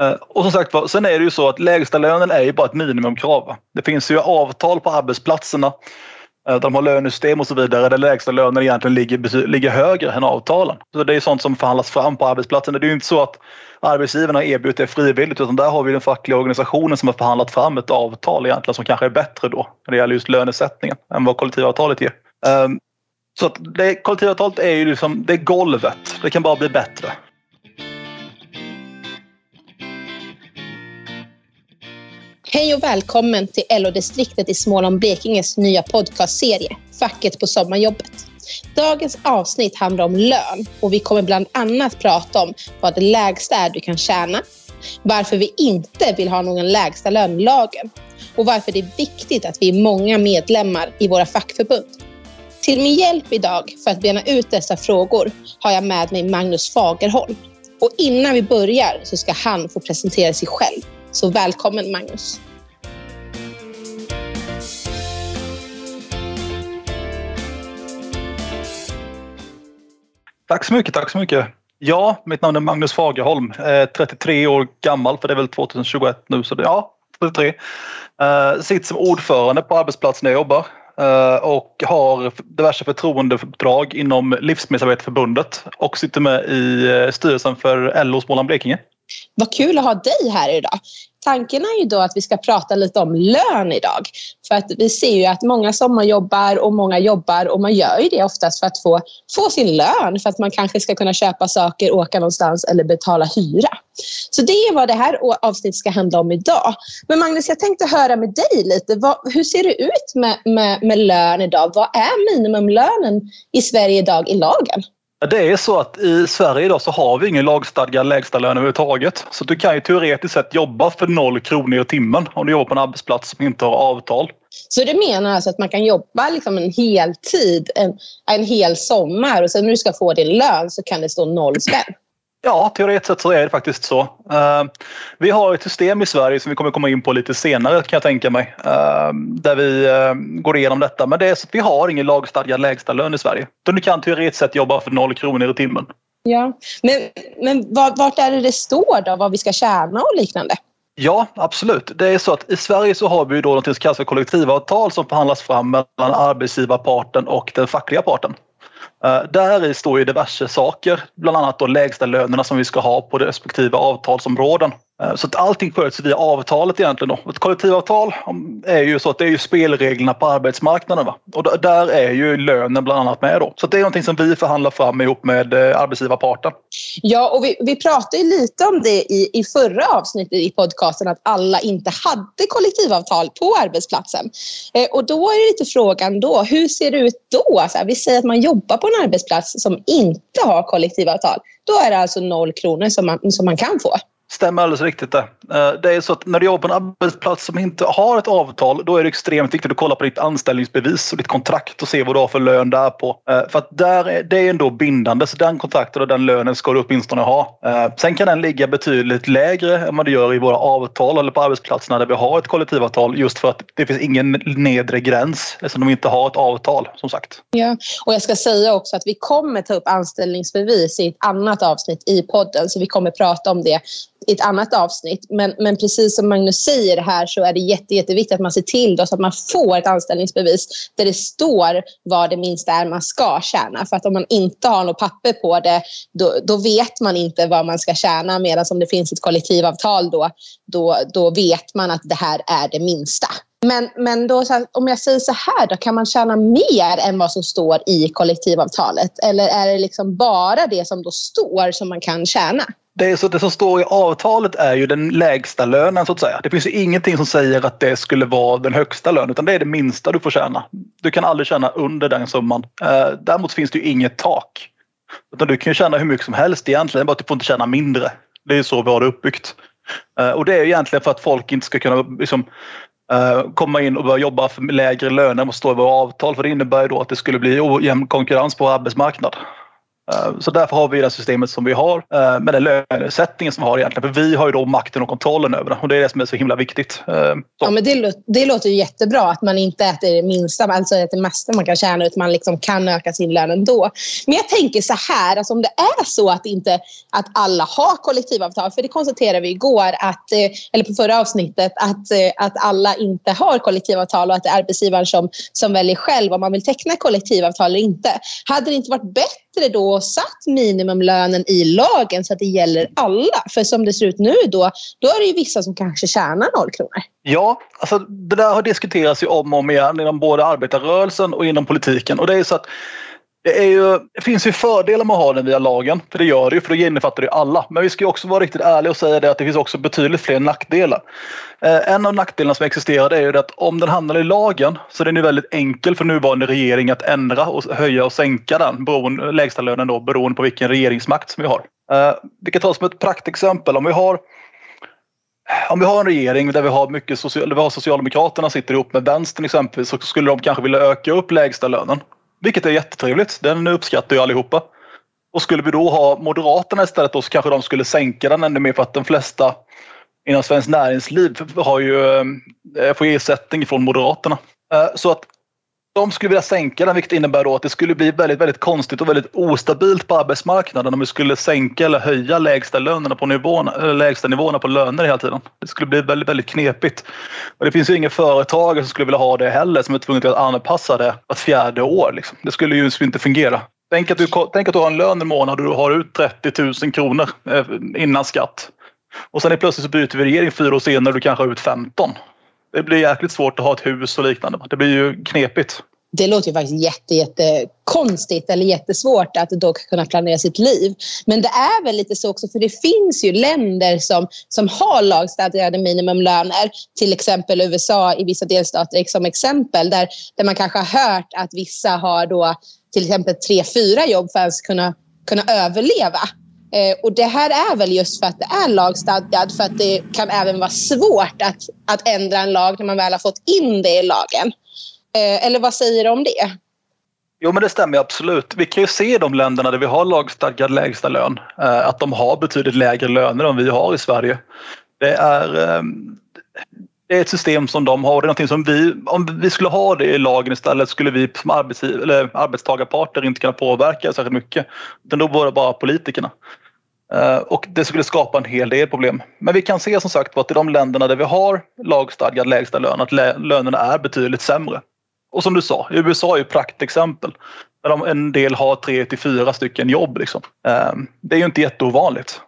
Eh, och som sagt sen är det ju så att lägsta lönen är ju bara ett minimumkrav. Det finns ju avtal på arbetsplatserna eh, där de har lönesystem och så vidare där lägsta lönen egentligen ligger, ligger högre än avtalen. Så det är sånt som förhandlas fram på arbetsplatsen. Det är ju inte så att arbetsgivarna har erbjudit det frivilligt utan där har vi den fackliga organisationen som har förhandlat fram ett avtal egentligen som kanske är bättre då när det gäller just lönesättningen än vad kollektivavtalet ger. Eh, så att det, kollektivavtalet är ju liksom, det är golvet. Det kan bara bli bättre. Hej och välkommen till LO-distriktet i Småland-Blekinges nya podcastserie Facket på sommarjobbet. Dagens avsnitt handlar om lön och vi kommer bland annat prata om vad det lägsta är du kan tjäna, varför vi inte vill ha någon lägsta lönlagen och varför det är viktigt att vi är många medlemmar i våra fackförbund. Till min hjälp idag för att bena ut dessa frågor har jag med mig Magnus Fagerholm. Och innan vi börjar så ska han få presentera sig själv. Så välkommen Magnus! Tack så mycket, tack så mycket. Ja, mitt namn är Magnus Fagerholm, eh, 33 år gammal för det är väl 2021 nu så det, ja, 33. Uh, eh, sitter som ordförande på arbetsplatsen där jag jobbar eh, och har diverse förtroendeuppdrag inom Livsmedelsarbetareförbundet och sitter med i styrelsen för LO Småland Blekinge. Vad kul att ha dig här idag. Tanken är ju då att vi ska prata lite om lön idag. För att vi ser ju att många sommarjobbar och många jobbar och man gör ju det oftast för att få, få sin lön för att man kanske ska kunna köpa saker, åka någonstans eller betala hyra. Så det är vad det här avsnittet ska handla om idag. Men Magnus, jag tänkte höra med dig lite. Vad, hur ser det ut med, med, med lön idag? Vad är minimumlönen i Sverige idag i lagen? Det är så att i Sverige idag så har vi ingen lagstadgad lägstalön överhuvudtaget. Så du kan ju teoretiskt sett jobba för noll kronor i timmen om du jobbar på en arbetsplats som inte har avtal. Så du menar alltså att man kan jobba liksom en hel tid, en, en hel sommar och sen när du ska få din lön så kan det stå noll spänn? Ja, teoretiskt sett så är det faktiskt så. Uh, vi har ett system i Sverige som vi kommer komma in på lite senare kan jag tänka mig. Uh, där vi uh, går igenom detta. Men det är så att vi har ingen lagstadgad lägstalön i Sverige. Så du kan teoretiskt sett jobba för noll kronor i timmen. Ja, men, men vart är det det står då vad vi ska tjäna och liknande? Ja, absolut. Det är så att i Sverige så har vi då något som kallas för kollektivavtal som förhandlas fram mellan arbetsgivarparten och den fackliga parten. Eh, där står ju diverse saker, bland annat då lägsta lönerna som vi ska ha på respektive avtalsområden. Eh, så att allting sköts via avtalet egentligen. Då. Ett kollektivavtal är ju så att det är ju spelreglerna på arbetsmarknaden. Va? Och där är ju lönen bland annat med. Då. Så det är någonting som vi förhandlar fram ihop med eh, arbetsgivarparten. Ja, och vi, vi pratade lite om det i, i förra avsnittet i podcasten att alla inte hade kollektivavtal på arbetsplatsen. Eh, och då är det lite frågan då, hur ser det ut då? Så här, vi säger att man jobbar på en arbetsplats som inte har kollektivavtal. Då är det alltså noll kronor som man, som man kan få. Stämmer alldeles riktigt det. Eh, det är så att när du jobbar på en arbetsplats som inte har ett avtal då är det extremt viktigt att kolla på ditt anställningsbevis och ditt kontrakt och se vad du har för lön där på. Eh, för att där är, det är ändå bindande så den kontrakten och den lönen ska du åtminstone ha. Eh, sen kan den ligga betydligt lägre än vad det gör i våra avtal eller på arbetsplatserna där vi har ett kollektivavtal just för att det finns ingen nedre gräns eftersom de inte har ett avtal som sagt. Ja, och jag ska säga också att vi kommer ta upp anställningsbevis i ett annat avsnitt i podden så vi kommer prata om det i ett annat avsnitt. Men, men precis som Magnus säger här så är det jätte, jätteviktigt att man ser till då så att man får ett anställningsbevis där det står vad det minsta är man ska tjäna. För att om man inte har något papper på det då, då vet man inte vad man ska tjäna medan om det finns ett kollektivavtal då, då, då vet man att det här är det minsta. Men, men då, här, om jag säger så här, då kan man tjäna mer än vad som står i kollektivavtalet? Eller är det liksom bara det som då står som man kan tjäna? Det, är så, det som står i avtalet är ju den lägsta lönen så att säga. Det finns ju ingenting som säger att det skulle vara den högsta lönen utan det är det minsta du får tjäna. Du kan aldrig tjäna under den summan. Eh, däremot finns det ju inget tak. Utan du kan ju tjäna hur mycket som helst egentligen, bara att du får inte tjäna mindre. Det är så vi har det uppbyggt. Eh, och det är egentligen för att folk inte ska kunna liksom, eh, komma in och börja jobba för lägre löner än vad står i våra avtal. För det innebär ju då att det skulle bli ojämn konkurrens på arbetsmarknad. Eh, så därför har vi det systemet som vi har eh, med den lönesättningen som vi har egentligen. För vi har ju då makten och kontrollen över det och det är det som är så himla viktigt. Eh, så. Ja, men det, det låter ju jättebra att man inte äter det minsta, alltså det mesta man kan tjäna utan man liksom kan öka sin lön ändå. Men jag tänker så här, alltså om det är så att, inte, att alla har kollektivavtal, för det konstaterade vi igår, att, eller på förra avsnittet, att, att alla inte har kollektivavtal och att det är arbetsgivaren som, som väljer själv om man vill teckna kollektivavtal eller inte. Hade det inte varit bättre då satt minimumlönen i lagen så att det gäller alla. För som det ser ut nu då, då är det ju vissa som kanske tjänar noll kronor. Ja, alltså det där har diskuterats ju om och om igen inom både arbetarrörelsen och inom politiken. Och det är så att det, är ju, det finns ju fördelar med att ha den via lagen, för det gör det ju, för då innefattar det alla. Men vi ska också vara riktigt ärliga och säga det att det finns också betydligt fler nackdelar. Eh, en av nackdelarna som existerar är ju att om den hamnar i lagen så är den ju väldigt enkel för nuvarande regering att ändra och höja och sänka den, beroende, lägsta lönen då, beroende på vilken regeringsmakt som vi har. Eh, vi kan ta som ett praktexempel. Om vi har om vi har en regering där vi har, mycket social, vi har Socialdemokraterna sitter ihop med Vänstern exempelvis så skulle de kanske vilja öka upp lägsta lönen. Vilket är jättetrevligt. Den uppskattar ju allihopa. Och skulle vi då ha Moderaterna istället då så kanske de skulle sänka den ännu mer för att de flesta inom Svenskt Näringsliv har ju, eh, får ersättning från Moderaterna. Eh, så att de skulle vilja sänka den vilket innebär då att det skulle bli väldigt, väldigt konstigt och väldigt ostabilt på arbetsmarknaden om vi skulle sänka eller höja lägsta lönerna på nivåerna, eller lägsta nivåerna på löner hela tiden. Det skulle bli väldigt, väldigt knepigt. Och det finns ju inga företagare som skulle vilja ha det heller som är tvungna att anpassa det vart fjärde år. Liksom. Det skulle ju inte fungera. Tänk att, du, tänk att du har en lön en månad och du har ut 30 000 kronor eh, innan skatt. Och sen är plötsligt så byter vi regering fyra år senare och du kanske har ut 15 det blir jäkligt svårt att ha ett hus och liknande. Det blir ju knepigt. Det låter ju faktiskt jätte, jätte konstigt eller jättesvårt att då kunna planera sitt liv. Men det är väl lite så också, för det finns ju länder som, som har lagstadgade minimumlöner. Till exempel USA i vissa delstater som exempel där, där man kanske har hört att vissa har då till exempel tre, fyra jobb för att ens kunna, kunna överleva. Eh, och det här är väl just för att det är lagstadgat för att det kan även vara svårt att, att ändra en lag när man väl har fått in det i lagen. Eh, eller vad säger du om det? Jo men det stämmer absolut. Vi kan ju se i de länderna där vi har lagstadgad lägsta lön eh, att de har betydligt lägre löner än vi har i Sverige. Det är, eh, det är ett system som de har. Det är någonting som vi, om vi skulle ha det i lagen istället skulle vi som eller arbetstagarparter inte kunna påverka särskilt mycket. Utan då var det bara politikerna. Eh, och det skulle skapa en hel del problem. Men vi kan se som sagt att i de länderna där vi har lagstadgad lägsta lön att lönerna är betydligt sämre. Och som du sa, USA är ju praktexempel. Där en del har tre till fyra stycken jobb. Liksom. Eh, det är ju inte jätteovanligt.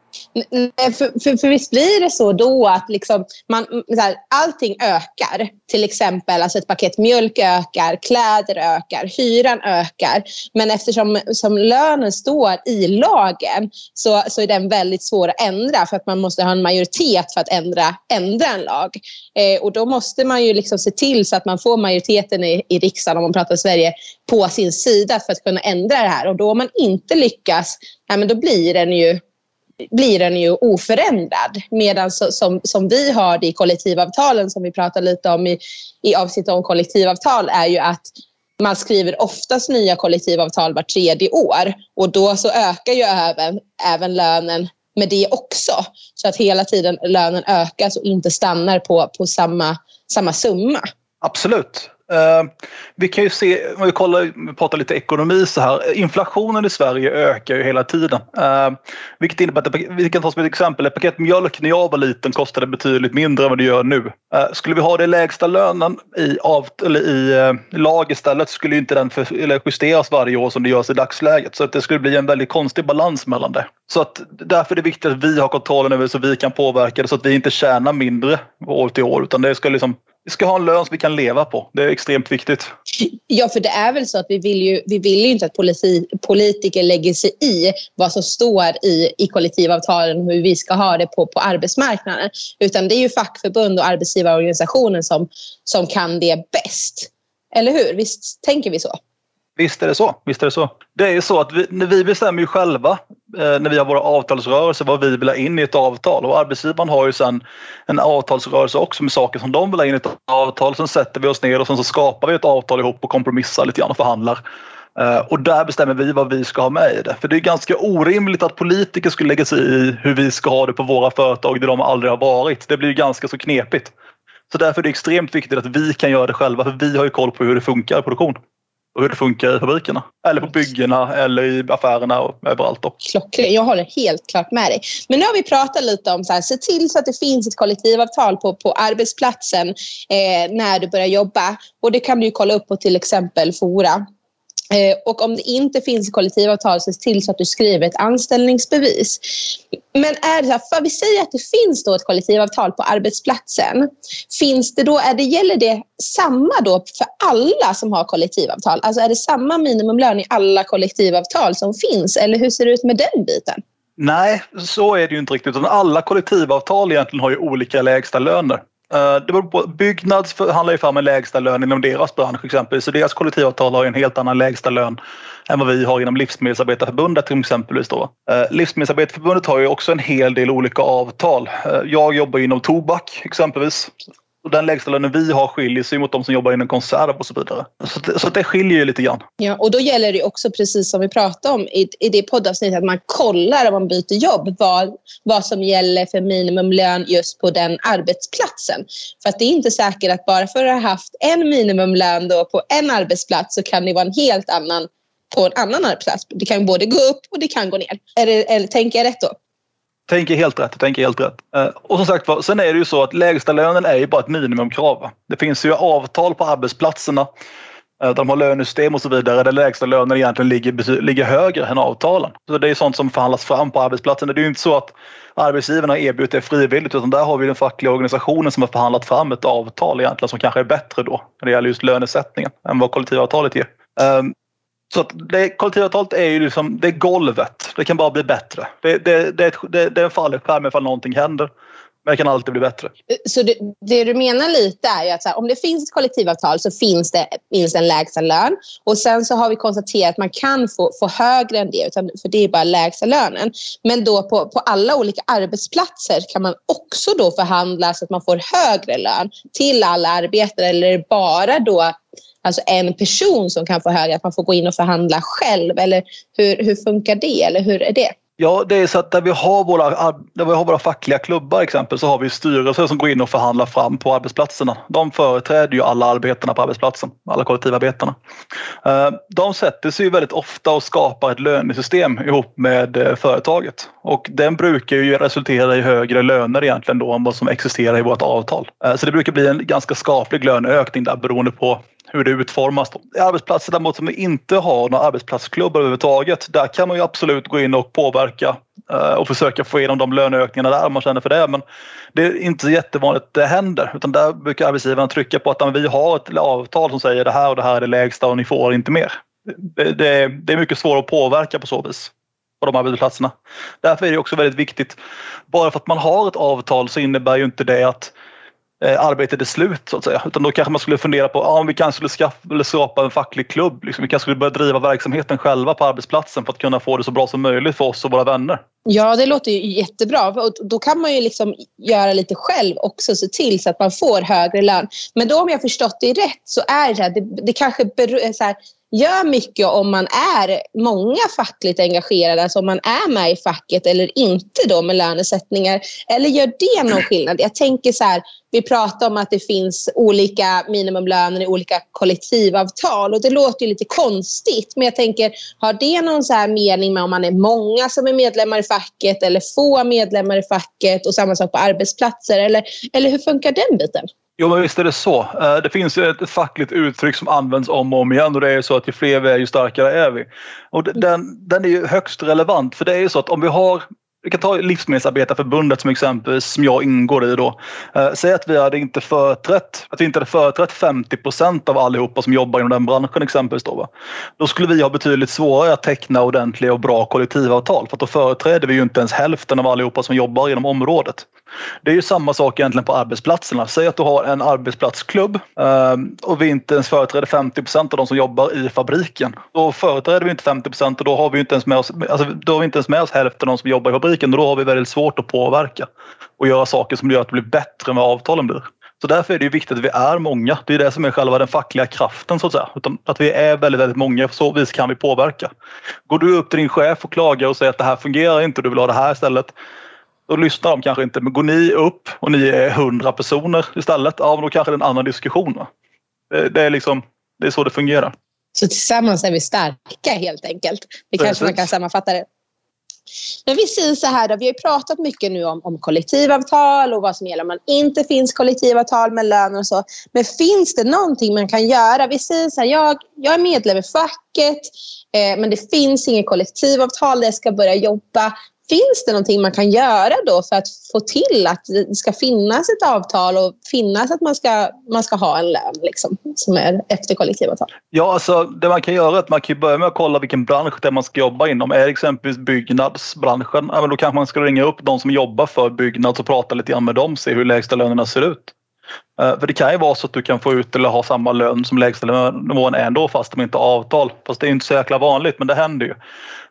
För, för, för visst blir det så då att liksom man, så här, allting ökar. Till exempel alltså ett paket mjölk ökar, kläder ökar, hyran ökar. Men eftersom som lönen står i lagen så, så är den väldigt svår att ändra för att man måste ha en majoritet för att ändra, ändra en lag. Eh, och då måste man ju liksom se till så att man får majoriteten i, i riksdagen, om man pratar Sverige, på sin sida för att kunna ändra det här. Och då om man inte lyckas, nej, men då blir den ju blir den ju oförändrad. Medan som, som vi har det i kollektivavtalen som vi pratar lite om i, i avsnittet om kollektivavtal är ju att man skriver oftast nya kollektivavtal var tredje år och då så ökar ju även, även lönen med det också. Så att hela tiden lönen ökas och inte stannar på, på samma, samma summa. Absolut. Uh, vi kan ju se, om vi kollar, vi pratar lite ekonomi så här. Inflationen i Sverige ökar ju hela tiden. Uh, vilket innebär att, vi kan ta som ett exempel, ett paket mjölk när jag var liten kostade betydligt mindre än vad det gör nu. Uh, skulle vi ha det lägsta lönen i, av, eller i eh, lag istället skulle inte den för, eller justeras varje år som det görs i dagsläget. Så att det skulle bli en väldigt konstig balans mellan det. Så att därför är det viktigt att vi har kontrollen över så vi kan påverka det så att vi inte tjänar mindre år till år utan det ska liksom vi ska ha en lön som vi kan leva på. Det är extremt viktigt. Ja, för det är väl så att vi vill ju, vi vill ju inte att politi, politiker lägger sig i vad som står i, i kollektivavtalen och hur vi ska ha det på, på arbetsmarknaden. Utan det är ju fackförbund och arbetsgivarorganisationen som, som kan det bäst. Eller hur? Visst tänker vi så? Visst är det så. Visst är det så. Det är ju så att vi, vi bestämmer ju själva eh, när vi har våra avtalsrörelser vad vi vill ha in i ett avtal och arbetsgivaren har ju sen en avtalsrörelse också med saker som de vill ha in i ett avtal. Sen sätter vi oss ner och sen så skapar vi ett avtal ihop och kompromissar lite grann och förhandlar. Eh, och där bestämmer vi vad vi ska ha med i det. För det är ganska orimligt att politiker skulle lägga sig i hur vi ska ha det på våra företag där de aldrig har varit. Det blir ganska så knepigt. Så därför är det extremt viktigt att vi kan göra det själva för vi har ju koll på hur det funkar i produktion och hur det funkar i fabrikerna. Eller på byggena eller i affärerna och överallt. Klockrent. Jag håller helt klart med dig. Men nu har vi pratat lite om så här, se till så att det finns ett kollektivavtal på, på arbetsplatsen eh, när du börjar jobba. Och det kan du kolla upp på till exempel Fora. Eh, och om det inte finns kollektivavtal, så se till så att du skriver ett anställningsbevis. Men är det så här, för vi säger att det finns då ett kollektivavtal på arbetsplatsen. Finns det då, är det, gäller det samma då för alla som har kollektivavtal? Alltså är det samma minimumlön i alla kollektivavtal som finns? Eller hur ser det ut med den biten? Nej, så är det ju inte riktigt. Alla kollektivavtal egentligen har ju olika lägsta löner. Eh, det beror på, Byggnads förhandlar ju fram en lägsta lön inom deras bransch exempelvis. Så deras kollektivavtal har en helt annan lägsta lön än vad vi har inom Livsmedelsarbetarförbundet till exempel. Då. Eh, Livsmedelsarbetarförbundet har ju också en hel del olika avtal. Eh, jag jobbar inom tobak exempelvis. Och den lägsta lönen vi har skiljer sig mot de som jobbar inom konserv och så vidare. Så det, så det skiljer ju lite grann. Ja, och då gäller det också precis som vi pratade om i, i det poddavsnittet att man kollar om man byter jobb vad, vad som gäller för minimumlön just på den arbetsplatsen. För att det är inte säkert att bara för att ha haft en minimumlön då på en arbetsplats så kan det vara en helt annan på en annan arbetsplats. Det kan både gå upp och det kan gå ner. Eller, eller, tänker jag rätt då? Tänker helt rätt. Tänker helt rätt. Eh, och som sagt sen är det ju så att lägsta lönen är ju bara ett minimumkrav. Det finns ju avtal på arbetsplatserna eh, där de har lönesystem och så vidare där lägsta lönen egentligen ligger, ligger högre än avtalen. Så det är sånt som förhandlas fram på arbetsplatsen. Det är ju inte så att arbetsgivarna erbjuder erbjudit det frivilligt utan där har vi den fackliga organisationen som har förhandlat fram ett avtal egentligen som kanske är bättre då när det gäller just lönesättningen än vad kollektivavtalet ger. Eh, så att det, kollektivavtalet är ju liksom, det är golvet. Det kan bara bli bättre. Det, det, det, det, det är en fallskärm ifall någonting händer. Men det kan alltid bli bättre. Så det, det du menar lite är ju att här, om det finns ett kollektivavtal så finns det minst en lägsta lön. Och sen så har vi konstaterat att man kan få, få högre än det, utan, för det är bara lägsta lönen. Men då på, på alla olika arbetsplatser kan man också då förhandla så att man får högre lön till alla arbetare eller bara då alltså en person som kan få högre, att man får gå in och förhandla själv? Eller hur, hur funkar det? Eller hur är det? Ja, det är så att där vi har våra, där vi har våra fackliga klubbar exempel så har vi styrelser som går in och förhandlar fram på arbetsplatserna. De företräder ju alla arbetarna på arbetsplatsen, alla kollektivarbetarna. Eh, de sätter sig ju väldigt ofta och skapar ett lönesystem ihop med eh, företaget och den brukar ju resultera i högre löner egentligen då än vad som existerar i vårt avtal. Eh, så det brukar bli en ganska skaplig löneökning där beroende på hur det utformas. Arbetsplatser däremot som inte har några arbetsplatsklubbar överhuvudtaget, där kan man ju absolut gå in och påverka eh, och försöka få igenom de löneökningarna där om man känner för det. Men det är inte jättevanligt det händer utan där brukar arbetsgivaren trycka på att vi har ett avtal som säger det här och det här är det lägsta och ni får inte mer. Det, det, det är mycket svårare att påverka på så vis på de arbetsplatserna. Därför är det också väldigt viktigt. Bara för att man har ett avtal så innebär ju inte det att Eh, arbetet är slut så att säga. Utan då kanske man skulle fundera på om vi kanske skulle skaffa, skapa en facklig klubb. Liksom. Vi kanske skulle börja driva verksamheten själva på arbetsplatsen för att kunna få det så bra som möjligt för oss och våra vänner. Ja, det låter ju jättebra. Och då kan man ju liksom göra lite själv också, se till så att man får högre lön. Men då om jag förstått det rätt så är det, så här, det, det kanske beror, så här, gör mycket om man är många fackligt engagerade, alltså om man är med i facket eller inte då med lönesättningar. Eller gör det någon skillnad? Jag tänker så här, vi pratar om att det finns olika minimumlöner i olika kollektivavtal och det låter ju lite konstigt. Men jag tänker, har det någon så här mening med om man är många som är medlemmar i facket eller få medlemmar i facket och samma sak på arbetsplatser? Eller, eller hur funkar den biten? Jo, men visst är det så. Eh, det finns ju ett fackligt uttryck som används om och om igen och det är så att ju fler vi är ju starkare är vi. Och den, den är ju högst relevant för det är ju så att om vi har vi kan ta Livsmedelsarbetarförbundet som exempel som jag ingår i då. Eh, säg att vi hade inte företrätt, att vi inte hade företrätt 50 procent av allihopa som jobbar inom den branschen exempelvis. Då, va? då skulle vi ha betydligt svårare att teckna ordentliga och bra kollektivavtal för då företräder vi ju inte ens hälften av allihopa som jobbar inom området. Det är ju samma sak egentligen på arbetsplatserna. Säg att du har en arbetsplatsklubb eh, och vi inte ens företräder 50 procent av de som jobbar i fabriken. Då företräder vi inte 50 procent och då har vi inte ens med oss, alltså, då har vi inte ens med oss hälften av de som jobbar i fabriken och då har vi väldigt svårt att påverka och göra saker som gör att det blir bättre än vad avtalen blir. Så därför är det viktigt att vi är många. Det är det som är själva den fackliga kraften så att säga. Utan att vi är väldigt, väldigt många. På så vis kan vi påverka. Går du upp till din chef och klagar och säger att det här fungerar inte och du vill ha det här istället. Då lyssnar de kanske inte. Men går ni upp och ni är hundra personer istället. Ja, men då kanske det är en annan diskussion. Det, det, är liksom, det är så det fungerar. Så tillsammans är vi starka helt enkelt. Det kanske man kan sammanfatta det. Men vi säger så här, då, vi har pratat mycket nu om, om kollektivavtal och vad som gäller om man inte finns kollektivavtal med löner och så. Men finns det någonting man kan göra? Vi säger så här, jag, jag är medlem i facket eh, men det finns inget kollektivavtal där jag ska börja jobba. Finns det någonting man kan göra då för att få till att det ska finnas ett avtal och finnas att man ska, man ska ha en lön liksom, som är efter kollektivavtal? Ja, alltså det man kan göra är att man kan börja med att kolla vilken bransch det är man ska jobba inom. Är det exempelvis byggnadsbranschen, ja, men då kanske man ska ringa upp de som jobbar för Byggnads och prata lite grann med dem och se hur lägsta lönerna ser ut. Eh, för det kan ju vara så att du kan få ut eller ha samma lön som lägsta nivån ändå fast de inte har avtal. Fast det är inte så jäkla vanligt men det händer ju.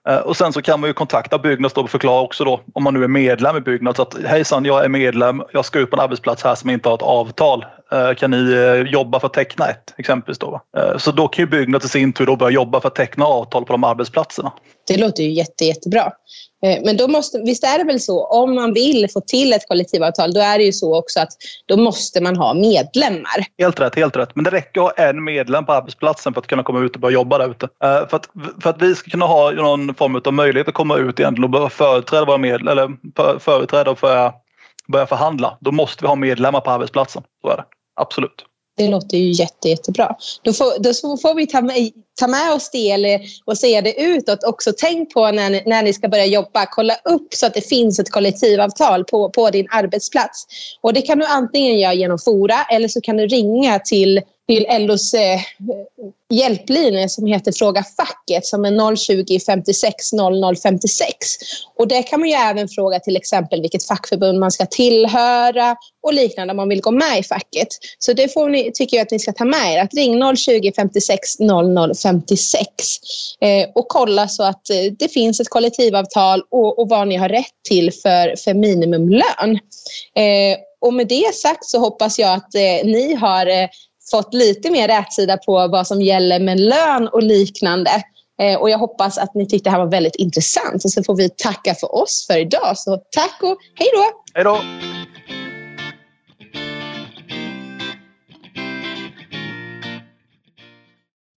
Eh, och sen så kan man ju kontakta Byggnads och förklara också då om man nu är medlem i Byggnads att hejsan jag är medlem, jag ska ut på en arbetsplats här som inte har ett avtal. Eh, kan ni jobba för att teckna ett exempelvis då? Så då kan ju Byggnads i sin tur då börja jobba för att teckna avtal på de arbetsplatserna. Det låter ju jätte, jättebra. Eh, men då måste, visst är det väl så, om man vill få till ett kollektivavtal, då är det ju så också att då måste man ha medlemmar. Helt rätt, helt rätt. Men det räcker att ha en medlem på arbetsplatsen för att kunna komma ut och börja jobba där ute. Eh, för att, för att vi ska kunna ha någon form av möjlighet att komma ut egentligen och börja företräda våra medel, eller företräda och börja, börja förhandla, då måste vi ha medlemmar på arbetsplatsen. Så är det. Absolut. Det låter ju jätte, jättebra. Då får, då får vi ta med, ta med oss det eller, och säga det utåt också. Tänk på när ni, när ni ska börja jobba. Kolla upp så att det finns ett kollektivavtal på, på din arbetsplats. Och det kan du antingen göra genom Fora eller så kan du ringa till till LOs eh, hjälplinje som heter Fråga facket som är 020 56 00 56. Och där kan man ju även fråga till exempel vilket fackförbund man ska tillhöra och liknande om man vill gå med i facket. Så det får ni, tycker jag att ni ska ta med er. Att ring 020 56 00 56 eh, och kolla så att eh, det finns ett kollektivavtal och, och vad ni har rätt till för, för minimumlön. Eh, och med det sagt så hoppas jag att eh, ni har eh, fått lite mer rätsida på vad som gäller med lön och liknande. Eh, och jag hoppas att ni tyckte det här var väldigt intressant. Och så får vi tacka för oss för idag. Så tack och hej då! Hej då!